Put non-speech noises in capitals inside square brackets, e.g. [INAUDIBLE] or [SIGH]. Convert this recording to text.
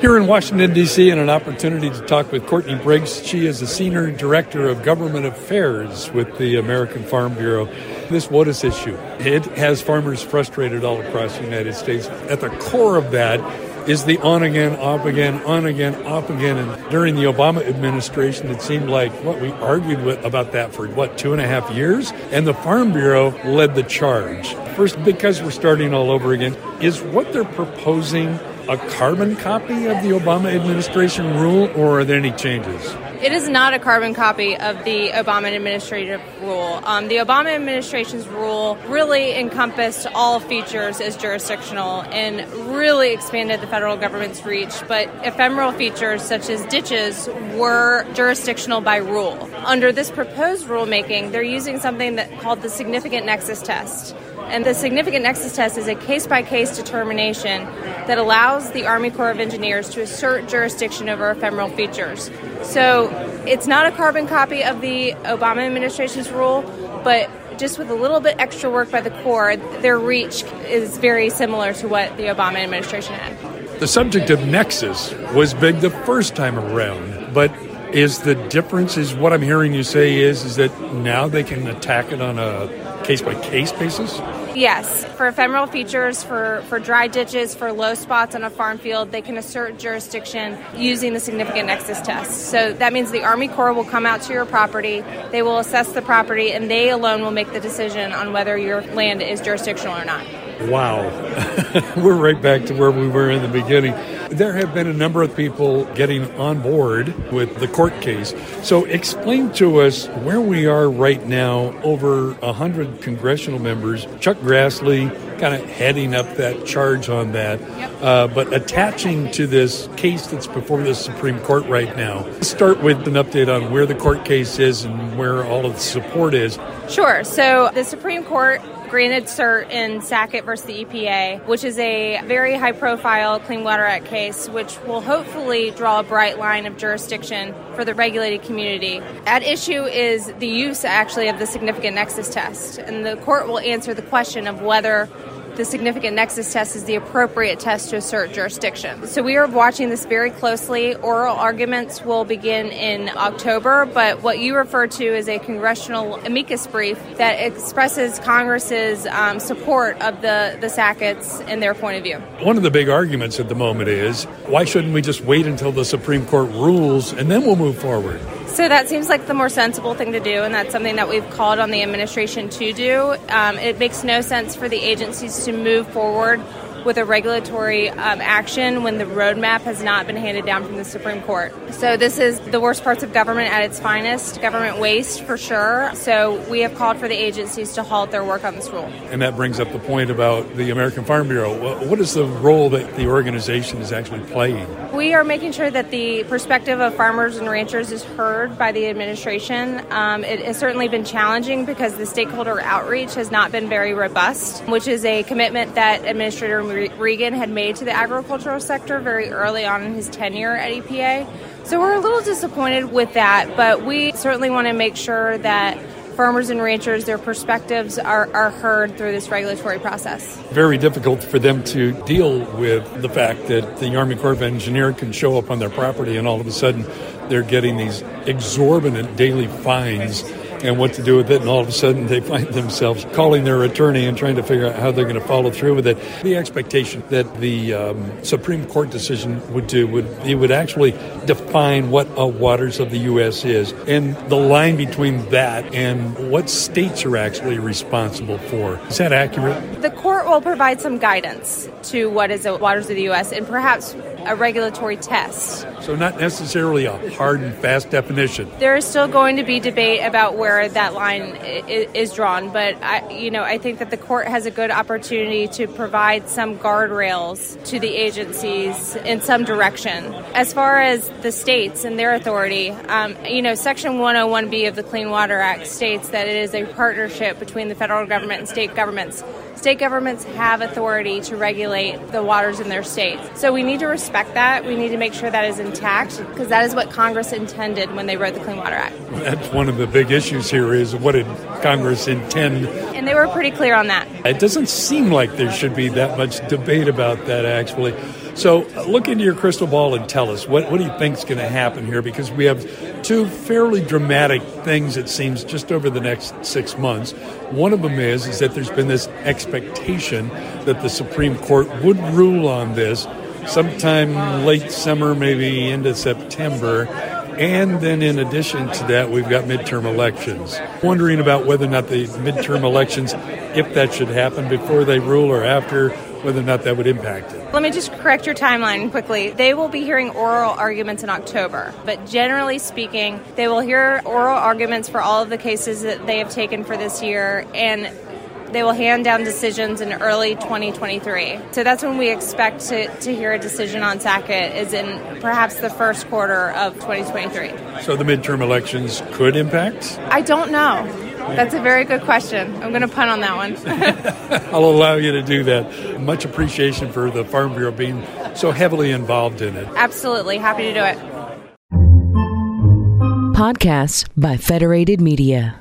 Here in Washington, D.C., and an opportunity to talk with Courtney Briggs. She is the Senior Director of Government Affairs with the American Farm Bureau. This WOTUS issue, it has farmers frustrated all across the United States. At the core of that is the on again, off again, on again, off again. And during the Obama administration, it seemed like what we argued with, about that for what two and a half years, and the Farm Bureau led the charge. First, because we're starting all over again, is what they're proposing a carbon copy of the Obama administration rule, or are there any changes? It is not a carbon copy of the Obama administrative rule. Um, the Obama administration's rule really encompassed all features as jurisdictional and really expanded the federal government's reach. But ephemeral features such as ditches were jurisdictional by rule. Under this proposed rulemaking, they're using something that called the significant nexus test. And the significant nexus test is a case by case determination that allows the Army Corps of Engineers to assert jurisdiction over ephemeral features. So it's not a carbon copy of the Obama administration's rule, but just with a little bit extra work by the Corps, their reach is very similar to what the Obama administration had. The subject of nexus was big the first time around, but is the difference is what I'm hearing you say is is that now they can attack it on a case by case basis? Yes, for ephemeral features, for, for dry ditches, for low spots on a farm field, they can assert jurisdiction using the significant nexus test. So that means the Army Corps will come out to your property, they will assess the property, and they alone will make the decision on whether your land is jurisdictional or not. Wow. [LAUGHS] We're right back to where we were in the beginning. There have been a number of people getting on board with the court case. So explain to us where we are right now. Over 100 congressional members, Chuck Grassley kind of heading up that charge on that, yep. uh, but attaching to this case that's before the Supreme Court right now. Let's start with an update on where the court case is and where all of the support is. Sure. So the Supreme Court granted cert in Sackett versus the EPA, which is a very high profile Clean Water Act case, which will hopefully draw a bright line of jurisdiction for the regulated community. At issue is the use actually of the significant nexus test, and the court will answer the question of whether the significant nexus test is the appropriate test to assert jurisdiction. So we are watching this very closely. Oral arguments will begin in October, but what you refer to is a congressional amicus brief that expresses Congress's um, support of the, the Sacketts and their point of view. One of the big arguments at the moment is why shouldn't we just wait until the Supreme Court rules and then we'll move forward? So that seems like the more sensible thing to do, and that's something that we've called on the administration to do. Um, it makes no sense for the agencies to move forward with a regulatory um, action when the roadmap has not been handed down from the Supreme Court. So, this is the worst parts of government at its finest government waste for sure. So, we have called for the agencies to halt their work on this rule. And that brings up the point about the American Farm Bureau. What is the role that the organization is actually playing? We are making sure that the perspective of farmers and ranchers is heard by the administration. Um, it has certainly been challenging because the stakeholder outreach has not been very robust, which is a commitment that Administrator Regan had made to the agricultural sector very early on in his tenure at EPA. So we're a little disappointed with that, but we certainly want to make sure that farmers and ranchers, their perspectives are, are heard through this regulatory process. Very difficult for them to deal with the fact that the Army Corps of Engineers can show up on their property and all of a sudden they're getting these exorbitant daily fines and what to do with it. And all of a sudden, they find themselves calling their attorney and trying to figure out how they're going to follow through with it. The expectation that the um, Supreme Court decision would do would it would actually define what a waters of the U.S. is and the line between that and what states are actually responsible for. Is that accurate? The court will provide some guidance to what is the waters of the U.S. and perhaps a regulatory test. So, not necessarily a hard and fast definition. There is still going to be debate about where that line is drawn, but I, you know, I think that the court has a good opportunity to provide some guardrails to the agencies in some direction. As far as the states and their authority, um, you know, Section 101B of the Clean Water Act states that it is a partnership between the federal government and state governments. State governments have authority to regulate the waters in their states. So we need to respect that. We need to make sure that is intact because that is what Congress intended when they wrote the Clean Water Act. That's one of the big issues here is what did Congress intend? And they were pretty clear on that. It doesn't seem like there should be that much debate about that actually. So uh, look into your crystal ball and tell us what, what do you think is going to happen here? Because we have two fairly dramatic things, it seems, just over the next six months. One of them is, is that there's been this expectation that the Supreme Court would rule on this sometime late summer, maybe into September. And then, in addition to that, we've got midterm elections. Wondering about whether or not the midterm elections, if that should happen before they rule or after, whether or not that would impact it. Let me just correct your timeline quickly. They will be hearing oral arguments in October, but generally speaking, they will hear oral arguments for all of the cases that they have taken for this year, and they will hand down decisions in early 2023. So that's when we expect to, to hear a decision on Sackett is in perhaps the first quarter of 2023. So the midterm elections could impact? I don't know. That's a very good question. I'm going to punt on that one. [LAUGHS] I'll allow you to do that. Much appreciation for the Farm Bureau being so heavily involved in it. Absolutely. Happy to do it. Podcasts by Federated Media.